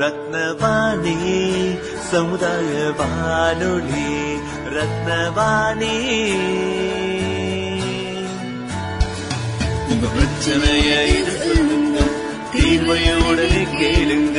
ரத்னவாணி சமுதாய வானொலி ரத்னவாணி. உங்க பிரச்சனையை இது சொல்லுங்க தீர்வைய கேளுங்க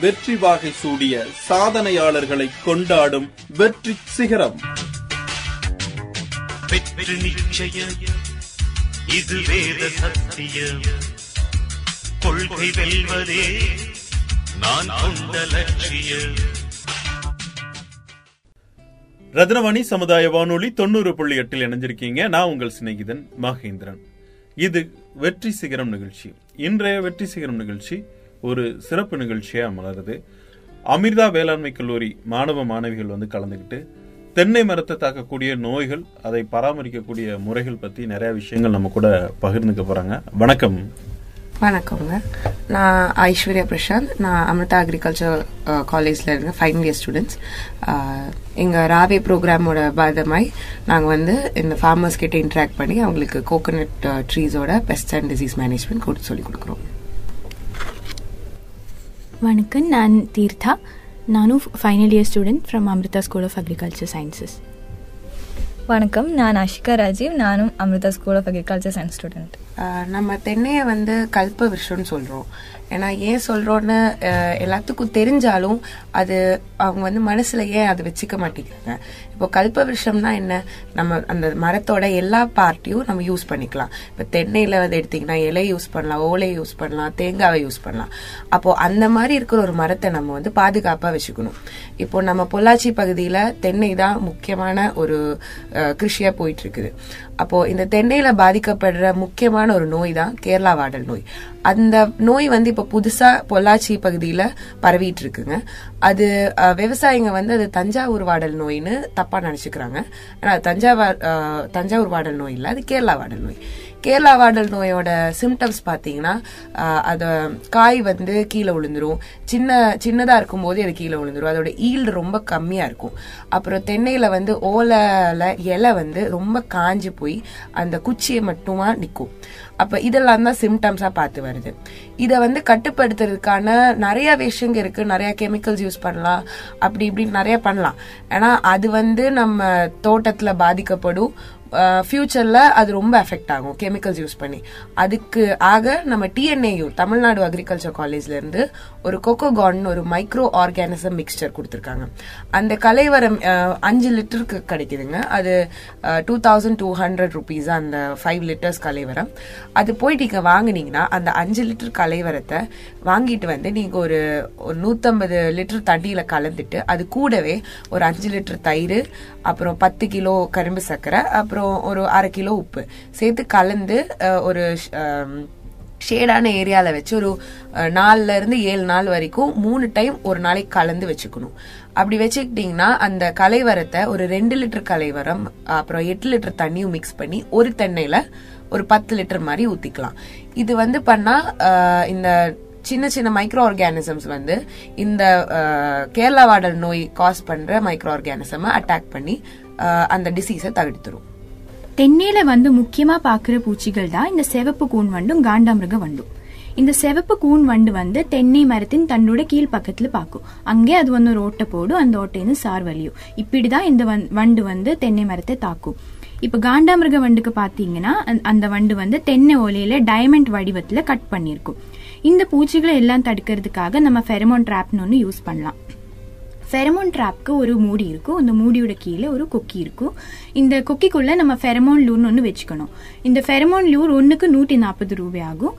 வெற்றி வாகை சூடிய சாதனையாளர்களை கொண்டாடும் வெற்றி சிகரம். வெற்றி நிச்சயம். இது வேத சத்தியம். கொள்கை வெல்வதே நான் கொண்ட லட்சியம். ரத்னவாணி சமுதாய வானொலி தொண்ணூறு புள்ளி எட்டில் இணைஞ்சிருக்கீங்க. நான் உங்கள் சிநேகிதன் மகேந்திரன். இது வெற்றி சிகரம் நிகழ்ச்சி. இன்றைய வெற்றி சிகரம் நிகழ்ச்சி ஒரு சிறப்பு நிகழ்ச்சியாக மலருது. அமிர்தா வேளாண்மை கல்லூரி மாணவ மாணவிகள் வந்து கலந்துக்கிட்டு தென்னை மரத்தை தாக்கக்கூடிய நோய்கள் அதை பராமரிக்கக்கூடிய முறைகள் பற்றி நிறைய விஷயங்கள் நம்ம கூட பகிர்ந்துக்க போகிறாங்க வணக்கம். வணக்கங்க நான் ஐஸ்வர்யா பிரசாந்த். நான் அமிர்தா அக்ரிகல்ச்சர் காலேஜில் இருக்க ஃபைனல் இயர் ஸ்டூடெண்ட்ஸ் எங்கள் ராவே ப்ரோக்ராமோட பாதமாய் நாங்கள் வந்து இந்த ஃபார்மர்ஸ் கிட்ட இன்ட்ராக்ட் பண்ணி அவங்களுக்கு கோகோனட் ட்ரீஸோட பெஸ்ட் அண்ட் டிசீஸ் மேனேஜ்மெண்ட் கொடுத்து சொல்லி கொடுக்குறோம். வணக்கம். நான் தீர்த்தா. நானும் final year student from Amrita school of agriculture sciences வணக்கம். நான் அஷிகா ராஜீவ். நானும் Amrita school of agriculture science student நம்ம தென்னையை வந்து கல்ப விஷம்னு சொல்கிறோம் ஏன்னா ஏன் சொல்கிறோன்னு எல்லாத்துக்கும் தெரிஞ்சாலும் அது அவங்க வந்து மனசில் ஏன் அதை வச்சுக்க மாட்டேங்கிறாங்க? இப்போ கல்ப விஷம்னா என்ன? நம்ம அந்த மரத்தோட எல்லா பார்ட்டியும் நம்ம யூஸ் பண்ணிக்கலாம். இப்போ தென்னையில் வந்து எடுத்திங்கன்னா இலை யூஸ் பண்ணலாம் ஓலை யூஸ் பண்ணலாம் தேங்காவை யூஸ் பண்ணலாம். அப்போது அந்த மாதிரி இருக்கிற ஒரு மரத்தை நம்ம வந்து பாதுகாப்பாக வச்சுக்கணும். இப்போ நம்ம பொள்ளாச்சி பகுதியில் தென்னை தான் முக்கியமான ஒரு கிருஷியாக போயிட்டுருக்குது அப்போது இந்த தென்னையில் பாதிக்கப்படுற முக்கியமான ஒரு நோய் தான் கேரளா வாடல் நோய். அந்த நோய் வந்து இப்ப புதுசா பொள்ளாச்சி பகுதியில பரவிட்டு இருக்குங்க அது விவசாயிங்க வந்து அது தஞ்சாவூர் வாடல் நோயின்னு தப்பா நினைச்சுக்கிறாங்க. ஆனா தஞ்சாவூர் தஞ்சாவூர் வாடல் நோய் இல்லை அது கேரளா வாடல் நோய். கேரளா வாடல் நோயோட சிம்டம்ஸ் பார்த்தீங்கன்னா அதை காய் வந்து கீழே விழுந்துரும். சின்ன சின்னதாக இருக்கும்போது அது கீழே விழுந்துரும். அதோட ஈல்டு ரொம்ப கம்மியாக இருக்கும். அப்புறம் தென்னையில் வந்து ஓலைல இலை வந்து ரொம்ப காஞ்சு போய் அந்த குச்சியை மட்டுமா நிற்கும் அப்போ இதெல்லாம் தான் சிம்டம்ஸாக பார்த்து வருது. இதை வந்து கட்டுப்படுத்துறதுக்கான நிறைய விஷயங்க இருக்குது நிறைய கெமிக்கல்ஸ் யூஸ் பண்ணலாம். அப்படி இப்படின்னு நிறைய பண்ணலாம். ஏன்னா அது வந்து நம்ம தோட்டத்தில் பாதிக்கப்படும். ஃப்யூச்சரில் அது ரொம்ப எஃபெக்ட் ஆகும் கெமிக்கல்ஸ் யூஸ் பண்ணி. அதுக்கு ஆக நம்ம டிஎன்ஏயு தமிழ்நாடு அக்ரிகல்ச்சர் காலேஜ்லேருந்து ஒரு கொக்கோகான் ஒரு மைக்ரோ ஆர்கானிசம் மிக்சர் கொடுத்துருக்காங்க. அந்த கலைவரம் அஞ்சு லிட்டருக்கு கிடைக்குதுங்க. அது two thousand two hundred rupees அந்த ஃபைவ் லிட்டர்ஸ் கலைவரம். அது போயிட்டு நீங்கள் வாங்கினீங்கன்னா அந்த அஞ்சு லிட்டர் கலைவரத்தை வாங்கிட்டு வந்து நீங்கள் ஒரு ஒரு நூற்றம்பது லிட்டர் தண்ணியில் கலந்துட்டு அது கூடவே ஒரு அஞ்சு லிட்டர் தயிர் அப்புறம் பத்து கிலோ கரும்பு சர்க்கரை அப்புறம் ஒரு அரை கிலோ உப்பு சேர்த்து கலந்து ஒரு ஷேடான ஏரியாவில் வச்சு ஒரு நாலுலேருந்து நாலுல இருந்து ஏழு நாள் வரைக்கும் மூணு டைம் ஒரு நாளைக்கு கலந்து வச்சுக்கணும். அப்படி வச்சுக்கிட்டிங்கன்னா அந்த கலைவரத்தை ஒரு ரெண்டு லிட்டர் கலைவரம் அப்புறம் எட்டு லிட்டர் தண்ணியும் மிக்ஸ் பண்ணி ஒரு தென்னையில் ஒரு பத்து லிட்டர் மாதிரி ஊற்றிக்கலாம் இது வந்து பண்ணால் இந்த சின்ன சின்ன மைக்ரோ ஆர்கானிசம்ஸ் வந்து இந்த கேரளா வாடல் நோய் காஸ் பண்ணுற மைக்ரோ ஆர்கானிசமை அட்டாக் பண்ணி அந்த டிசீஸை தவிர்த்துரும். தென்னையில வந்து முக்கியமா பாக்குற பூச்சிகள் தான் இந்த சிவப்பு கூன் வண்டும் காண்டாமிருக வண்டும். இந்த சிவப்பு கூன் வண்டு வந்து தென்னை மரத்தின் தன்னோட கீழ் பக்கத்துல பாக்கும். அங்கே அது வந்து ஒரு ஓட்டை போடும் அந்த ஓட்டையின்னு சார் வலியும். இப்படிதான் இந்த வந்- வண்டு வந்து தென்னை மரத்தை தாக்கும். இப்ப காண்டாமிருக வண்டுக்கு பாத்தீங்கன்னா அந்த- வண்டு வந்து தென்னை ஓலையில டைமண்ட் வடிவத்துல கட் பண்ணியிருக்கும். இந்த பூச்சிகளை எல்லாம் தடுக்கிறதுக்காக நம்ம ஃபெரமோன் ட்ராப்னு ஒன்று யூஸ் பண்ணலாம். ஃபெரமோன் ட்ராப்க்கு ஒரு மூடி இருக்கும் இந்த மூடியோட கீழே ஒரு கொக்கி இருக்கும் இந்த கொக்கிக்குள்ளே நம்ம ஃபெரமோன் லூர்னு ஒன்று வச்சுக்கணும். இந்த ஃபெரமோன் லூர் ஒன்றுக்கு நூற்றி நாற்பது ரூபாய் ஆகும்.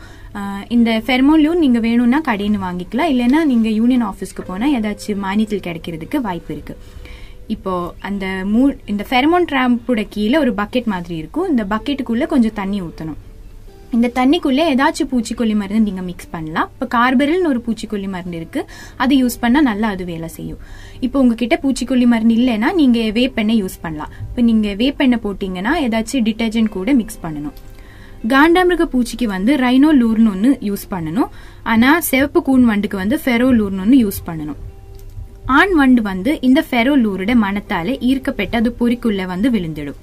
இந்த ஃபெரமோன் லூர் நீங்கள் வேணும்னா கடைன்னு வாங்கிக்கலாம். இல்லைன்னா நீங்கள் யூனியன் ஆஃபீஸ்க்கு போனால் ஏதாச்சும் மானியத்தில் கிடைக்கிறதுக்கு வாய்ப்பு இருக்குது இப்போ அந்த மூ இந்த ஃபெரமோன் ட்ராம்போட கீழே ஒரு பக்கெட் மாதிரி இருக்கும். இந்த பக்கெட்டுக்குள்ளே கொஞ்சம் தண்ணி ஊற்றணும் இந்த தண்ணிக்குள்ளே ஏதாச்சும் பூச்சிக்கொல்லி மருந்து நீங்கள் மிக்ஸ் பண்ணலாம். இப்போ கார்பரில்னு ஒரு பூச்சிக்கொல்லி மருந்து இருக்குது அது யூஸ் பண்ணால் நல்லா அது வேலை செய்யும். இப்போ உங்ககிட்ட பூச்சிக்கொல்லி மருந்து இல்லைன்னா நீங்கள் வேப்பெண்ணெய் யூஸ் பண்ணலாம். இப்போ நீங்கள் வேப்பெண்ணெய் போட்டிங்கன்னா ஏதாச்சும் டிட்டர்ஜென்ட் கூட மிக்ஸ் பண்ணணும். காண்டாமிருக பூச்சிக்கு வந்து ரைனோ லூர்னு ஒன்று யூஸ் பண்ணணும். ஆனால் சிவப்பு கூன் வண்டுக்கு வந்து ஃபெரோ லூர்னு ஒன்று யூஸ் பண்ணணும். ஆண் வண்டு வந்து இந்த ஃபெரோலூரோட மனத்தால ஈர்க்கப்பட்டு அது பொறிக்குள்ளே வந்து விழுந்துடும்.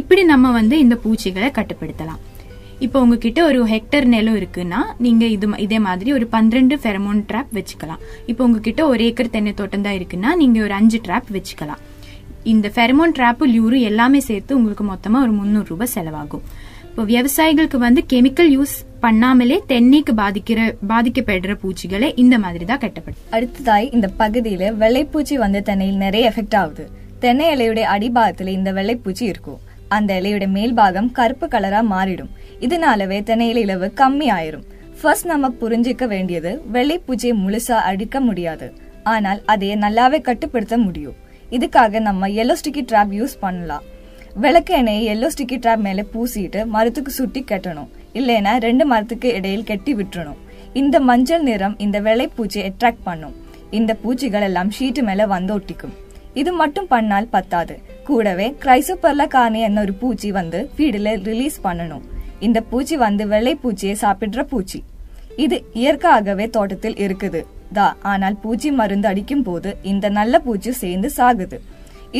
இப்படி நம்ம வந்து இந்த பூச்சிகளை கட்டுப்படுத்தலாம். இப்போ உங்ககிட்ட ஒரு ஹெக்டர் நிலம் இருக்குன்னா நீங்க இது இதே மாதிரி ஒரு பன்னிரெண்டு ஃபெரமோன் ட்ராப் வச்சுக்கலாம். இப்போ உங்ககிட்ட ஒரு ஏக்கர் தென்னை தோட்டம் தான் இருக்குன்னா நீங்க ஒரு அஞ்சு ட்ராப் வச்சுக்கலாம். இந்த ஃபெரமோன் ட்ராப்பு லியூரு எல்லாமே சேர்த்து உங்களுக்கு மொத்தமா ஒரு முந்நூறு ரூபாய் செலவாகும். இப்போ விவசாயிகளுக்கு வந்து கெமிக்கல் யூஸ் பண்ணாமலே தென்னைக்கு பாதிக்கிற பாதிக்கப்படுற பூச்சிகளை இந்த மாதிரி தான் கட்டப்படும் அடுத்ததாய் இந்த பகுதியில வெள்ளைப்பூச்சி வந்த தென்னையில் நிறைய எஃபெக்ட் ஆகுது. தென்னை இலையுடைய அடிபாகத்துல இந்த வெள்ளைப்பூச்சி இருக்கும். அந்த இலையோட மேல் பாகம் கருப்பு கலரா மாறிடும். இதனாலவே வேத்தனையில் இளவு கம்மி ஆயிரும் ஃபர்ஸ்ட் நம்ம புரிஞ்சிக்க வேண்டியது வெள்ளைப்பூச்சியை முழுசா அழிக்க முடியாது. ஆனால் அதையே நல்லாவே கட்டுப்படுத்த முடியும். இதுக்காக நம்ம எல்லோ ஸ்டிக்கி ட்ராப் யூஸ் பண்ணலாம். விளக்கு எண்ணெயை எல்லோ ஸ்டிக்கி ட்ராப் மேல பூசிட்டு மரத்துக்கு சுட்டி கட்டணும். இல்லைன்னா ரெண்டு மரத்துக்கு இடையில் கட்டி விட்டுறணும். இந்த மஞ்சள் நிறம் இந்த வெள்ளை பூச்சியை அட்ராக்ட் பண்ணும். இந்த பூச்சிகள் எல்லாம் ஷீட்டு மேல வந்து ஒட்டிக்கும். இது மட்டும் பண்ணால் பத்தாது. கூடவே கிரைசோபர்ல காணி என்ன ஒரு பூச்சி வந்து ஃபீடுல ரிலீஸ் பண்ணணும். இந்த பூச்சி வந்து வெள்ளை பூச்சியை சாப்பிடுற பூச்சி. இது இயற்கையாகவே தோட்டத்தில் இருக்குது. தா ஆனால் பூச்சி மருந்து அடிக்கும் போது இந்த நல்ல பூச்சி சேர்ந்து சாகுது.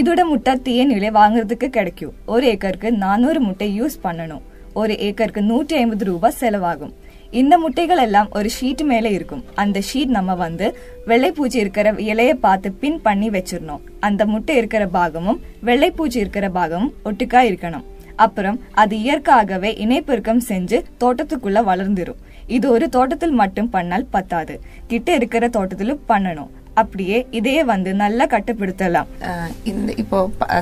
இதோட முட்டை தேனிலே வாங்குறதுக்கு கிடைக்கும். ஒரு ஏக்கருக்கு நானூறு முட்டை யூஸ் பண்ணணும். ஒரு ஏக்கருக்கு நூற்றி ஐம்பது ரூபாய் செலவாகும். இந்த முட்டைகள் எல்லாம் ஒரு ஷீட் மேல இருக்கும். அந்த ஷீட் நம்ம வந்து வெள்ளை பூச்சி இருக்கிற இலைய பார்த்து பின் பண்ணி வச்சிடணும். அந்த முட்டை இருக்கிற பாகமும் வெள்ளை பூச்சி இருக்கிற பாகமும் ஒட்டுக்கா இருக்கணும். அப்புறம் அது இயற்கையாகவே இணைப்பெருக்கம் செஞ்சு தோட்டத்துக்குள்ள வளர்ந்துரும். இது ஒரு தோட்டத்தில் மட்டும் பண்ணால் பத்தாது. கிட்ட இருக்கிற தோட்டத்திலும் பண்ணணும். அப்படியே இதையே வந்து நல்லா கட்டுப்படுத்தலாம். இந்த இப்போ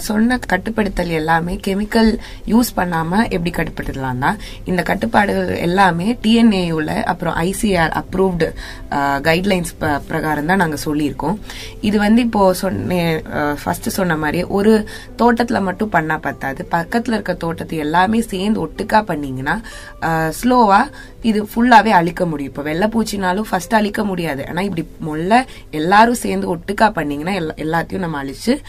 சொன்ன கட்டுப்படுத்தல் எல்லாமே கெமிக்கல் யூஸ் பண்ணாம எப்படி கட்டுப்படுத்தலாம்னா இந்த கட்டுப்பாடுகள் எல்லாமே டிஎன்ஏயுல அப்புறம் ஐசிஆர் அப்ரூவ்டு கைட்லைன்ஸ் பிரகாரம் தான் நாங்க சொல்லியிருக்கோம். இது வந்து இப்போ சொன்ன ஃபர்ஸ்ட் சொன்ன மாதிரி ஒரு தோட்டத்துல மட்டும் பண்ணா பத்தாது. பக்கத்துல இருக்க தோட்டத்தை எல்லாமே சேர்ந்து ஒட்டுக்கா பண்ணீங்கன்னா ஸ்லோவா இது ஃபுல்லாவே அழிக்க முடியும். இப்போ வெள்ளை பூச்சினாலும் ஃபர்ஸ்ட் அழிக்க முடியாது. ஆனா இப்படி மொல்ல எல்லாரும் சேர்ந்து ஒட்டுக்கா பண்ணீங்கன்னா எல்லா- எல்லாத்தையும் நம்ம அழிச்சு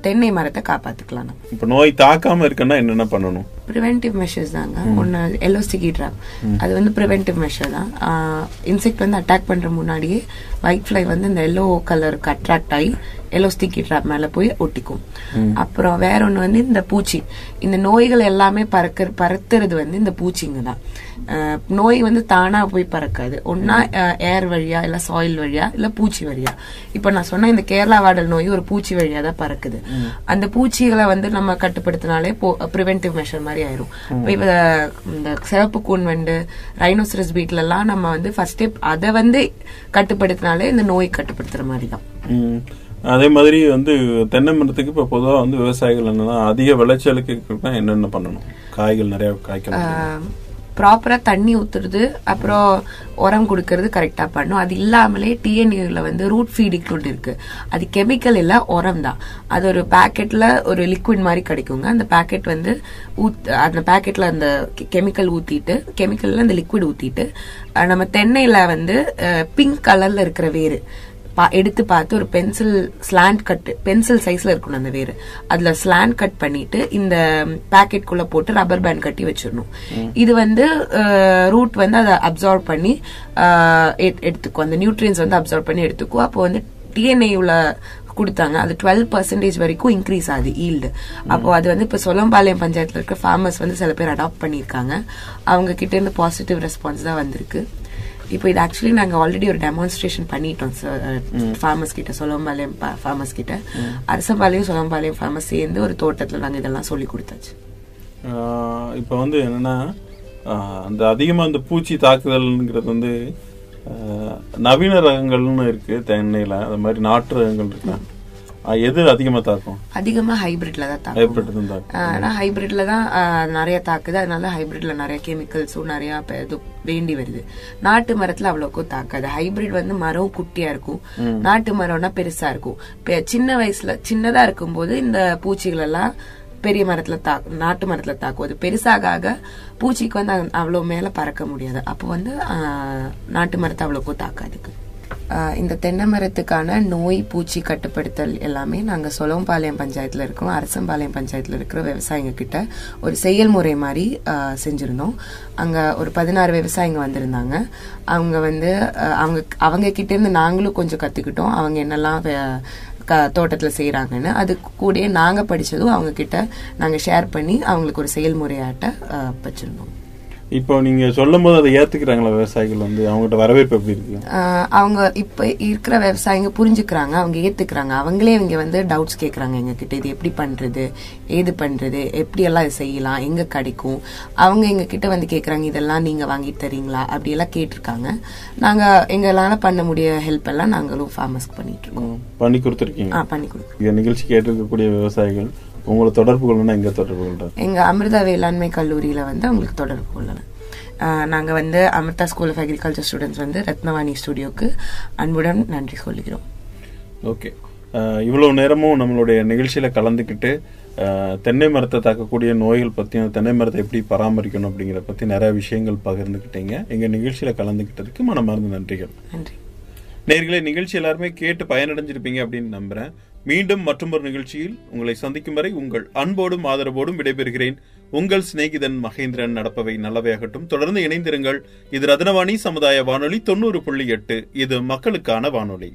தென்னை மரத்தை காப்பாத்துக்கலாம். நம்ம இப்ப நோய் தாக்காம இருக்குன்னா என்னென்ன பண்ணணும்? ப்ரிவென்டிவ் மெஷர்ஸ் தாங்க. ஒன்று எல்லோ ஸ்டிக்கி ட்ராப் அது வந்து ப்ரிவென்டிவ் மெஷர் தான். இன்செக்ட் வந்து அட்டாக் பண்ற முன்னாடியே ஒயிட் ஃப்ளை வந்து இந்த எல்லோ கலருக்கு அட்ராக்ட் ஆகி எல்லோ ஸ்டிக்கி ட்ராப் மேல போய் ஒட்டிக்கும். அப்புறம் வேற ஒன்று வந்து இந்த பூச்சி. இந்த நோய்கள் எல்லாமே பறக்க பறத்துறது வந்து இந்த பூச்சிங்க தான். நோய் வந்து தானா போய் பறக்காது. ஒன்னா ஏர் வழியா இல்ல சாயில் வழியா இல்ல பூச்சி வழியா. இப்ப நான் சொன்ன இந்த கேரளா வாடல் நோய் ஒரு பூச்சி வழியா தான் பறக்குது. அந்த பூச்சிகளை வந்து நம்ம கட்டுப்படுத்தினாலே ப்ரிவென்டிவ் மெஷர் மாதிரி ஆயிரும். இப்ப இந்த சிவப்பு கூன் வண்டு ரைனோசரஸ் பீட்ல எல்லாம் நம்ம வந்து ஃபர்ஸ்டே அதை வந்து கட்டுப்படுத்தினாலே இந்த நோய் கட்டுப்படுத்துற மாதிரி தான். அதே மாதிரி வந்து தென்னை மரத்துக்கு இப்ப பொதுவா வந்து விவசாயிகள் என்னன்னா அதிக விளைச்சலுக்கு என்னென்ன பண்ணணும்? காய்கள் நிறைய காய்க்கணும் ப்ராப்பராக தண்ணி ஊற்றுறது அப்புறம் உரம் கொடுக்கறது கரெக்டாக பண்ணும். அது இல்லாமலே டிஎன்யூவில் வந்து ரூட் ஃபீடிங் இருக்குது அது கெமிக்கல் இல்லை உரம் தான். அது ஒரு பேக்கெட்டில் ஒரு லிக்விட் மாதிரி கிடைக்குங்க. அந்த பாக்கெட் வந்து ஊத் அந்த பேக்கெட்டில் அந்த கெமிக்கல் ஊற்றிட்டு கெமிக்கலில் அந்த லிக்விட் ஊற்றிட்டு நம்ம தென்னையில் வந்து பிங்க் கலரில் இருக்கிற வேறு எடுத்து பார்த்து ஒரு பென்சில் ஸ்லாண்ட் கட் பென்சில் சைஸ்ல இருக்கணும் அந்த வேறு அதுல ஸ்லாண்ட் கட் பண்ணிட்டு இந்த பாக்கெட் குள்ள போட்டு ரப்பர் பேண்ட் கட்டி வச்சிடணும். இது வந்து ரூட் வந்து அதை அப்சார்ப் பண்ணி எடுத்துக்கும் அந்த நியூட்ரியன்ஸ் வந்து அப்சார்ப் பண்ணி எடுத்துக்கும் அப்போ வந்து டிஎன்ஏ உள்ள கொடுத்தாங்க. அது டுவெல் பர்சன்டேஜ் வரைக்கும் இன்க்ரீஸ் ஆகுது ஈல்டு அப்போ அது வந்து இப்போ சொலம்பாளையம் பஞ்சாயத்துல இருக்க ஃபார்மர்ஸ் வந்து சில பேர் அடாப்ட் பண்ணியிருக்காங்க. அவங்க கிட்ட இருந்து பாசிட்டிவ் ரெஸ்பான்ஸ் தான் வந்திருக்கு. இப்போ இது ஆக்சுவலி நாங்க ஆல்ரெடி ஒரு டெமான்ஸ்ட்ரேஷன் பண்ணிட்டோம் ஃபார்மர்ஸ் கிட்ட சொலம்பாளையம் ஃபார்மர்ஸ் கிட்ட. அரசம்பாளையம் சொலம்பாளையம் ஃபார்மர்ஸ் சேர்ந்து ஒரு தோட்டத்துல நாங்க இதெல்லாம் சொல்லி கொடுத்தாச்சு. இப்ப வந்து என்னன்னா அந்த அதிகமா அந்த பூச்சி தாக்குதல்ங்கிறது வந்து நவீன ரகங்கள்னு இருக்கு தென்னையில. அது மாதிரி நாட்டு ரகங்கள் இருக்கு? ஆ, எது அதிகமா தாக்கும்? அதிகமா ஹைபிரிட்ல தான் தாக்கும். ஹைபிரிட் தான் தாக்கும். ஆஹ் ஆனா ஹைபிரிட்ல தான் நிறைய தாக்குது. அதனால ஹைபிரிட்ல நிறைய கெமிக்கல்ஸும் நிறைய இது வேண்டி வருது. நாட்டு மரத்துல அவ்வளோக்கும் தாக்காது. ஹைபிரிட் வந்து மரம் குட்டியா இருக்கும். நாட்டு மரம்னா பெருசா இருக்கும். சின்ன வயசுல சின்னதா இருக்கும்போது இந்த பூச்சிகள் எல்லாம் பெரிய மரத்துல தா நாட்டு மரத்துல தாக்கும் அது பெருசாக ஆக பூச்சிக்கு வந்து அவ்வளவு மேல பறக்க முடியாது. அப்போ வந்து நாட்டு மரத்தை அவ்வளோக்கும் தாக்காதுக்கு. இந்த தென்னை மரத்துக்கான நோய் பூச்சி கட்டுப்படுத்தல் எல்லாமே நாங்கள் சொலம்பாளையம் பஞ்சாயத்தில் இருக்கோம். அரசம்பாளையம் பஞ்சாயத்தில் இருக்கிற விவசாயிங்க கிட்ட ஒரு செயல்முறை மாதிரி செஞ்சுருந்தோம். அங்கே ஒரு பதினாறு விவசாயிங்க வந்திருந்தாங்க. அவங்க வந்து அவங்க அவங்க கிட்டேருந்து நாங்களும் கொஞ்சம் கற்றுக்கிட்டோம் அவங்க என்னெல்லாம் க- தோட்டத்தில் செய்கிறாங்கன்னு அது கூடயே நாங்கள் படித்ததும் அவங்க கிட்ட ஷேர் பண்ணி அவங்களுக்கு ஒரு செயல்முறையாட்ட வச்சுருந்தோம். இப்போ நீங்க சொல்லும் போது அதை ஏத்துக்கிறாங்களா விவசாயிகள் வந்து? அவங்ககிட்ட வரவேற்பு எப்படி இருக்கு? அவங்க இப்ப இருக்கிற விவசாயிங்க புரிஞ்சுக்கிறாங்க அவங்க ஏத்துக்கிறாங்க. அவங்களே இங்க வந்து டவுட்ஸ் கேக்குறாங்க எங்க கிட்ட இது எப்படி பண்றது? ஏது பண்றது? எப்படி எல்லாம் இது செய்யலாம்? எங்க கிடைக்கும்? அவங்க எங்க கிட்ட வந்து கேக்குறாங்க இதெல்லாம் நீங்க வாங்கி தரீங்களா? அப்படி எல்லாம் கேட்டிருக்காங்க. நாங்க எங்களால பண்ண முடிய ஹெல்ப் எல்லாம் நாங்களும் ஃபார்மர்ஸ்க்கு பண்ணிட்டு இருக்கோம். பண்ணி கொடுத்துருக்கீங்க. பண்ணி இந்த நிகழ்ச்சி கேட்டிருக்கக்கூடிய விவசாயிகள் உங்களை தொடர்பு கொள்ளணும்னா எங்க தொடர்பு கொள்றாரு எங்க அமிர்தா வேளாண்மை கல்லூரியில வந்து அவங்களுக்கு தொடர்பு கொள்ளலாம் ஆஹ் நாங்க வந்து Amrita school of agriculture students வந்து ரத்னவாணி ஸ்டுடியோக்கு அன்புடன் நன்றி சொல்கிறோம். ஓகே. அஹ், இவ்வளவு நேரமும் நம்மளுடைய நிகழ்ச்சியில கலந்துக்கிட்டு தென்னை மரத்தை தாக்கக்கூடிய நோய்கள் பத்தியும் தென்னை மரத்தை எப்படி பராமரிக்கணும் அப்படிங்கிற பத்தி நிறைய விஷயங்கள் பகிர்ந்துக்கிட்டீங்க. எங்க நிகழ்ச்சியில கலந்துக்கிட்டதுக்கு மனமார்ந்த நன்றிகள். நன்றி. நேர்களே நிகழ்ச்சி எல்லாருமே கேட்டு பயனடைஞ்சிருப்பீங்க அப்படின்னு நம்புறேன். மீண்டும் மற்றொரு நிகழ்ச்சியில் உங்களை சந்திக்கும் வரை உங்கள் அன்போடும் ஆதரவோடும் விடைபெறுகிறேன். உங்கள் சிநேகிதன் மகேந்திரன் நடப்பவை நல்லவையாகட்டும். தொடர்ந்து இணைந்திருங்கள். இது ரத்னவாணி சமுதாய வானொலி தொண்ணூறு புள்ளி எட்டு. இது மக்களுக்கான வானொலி.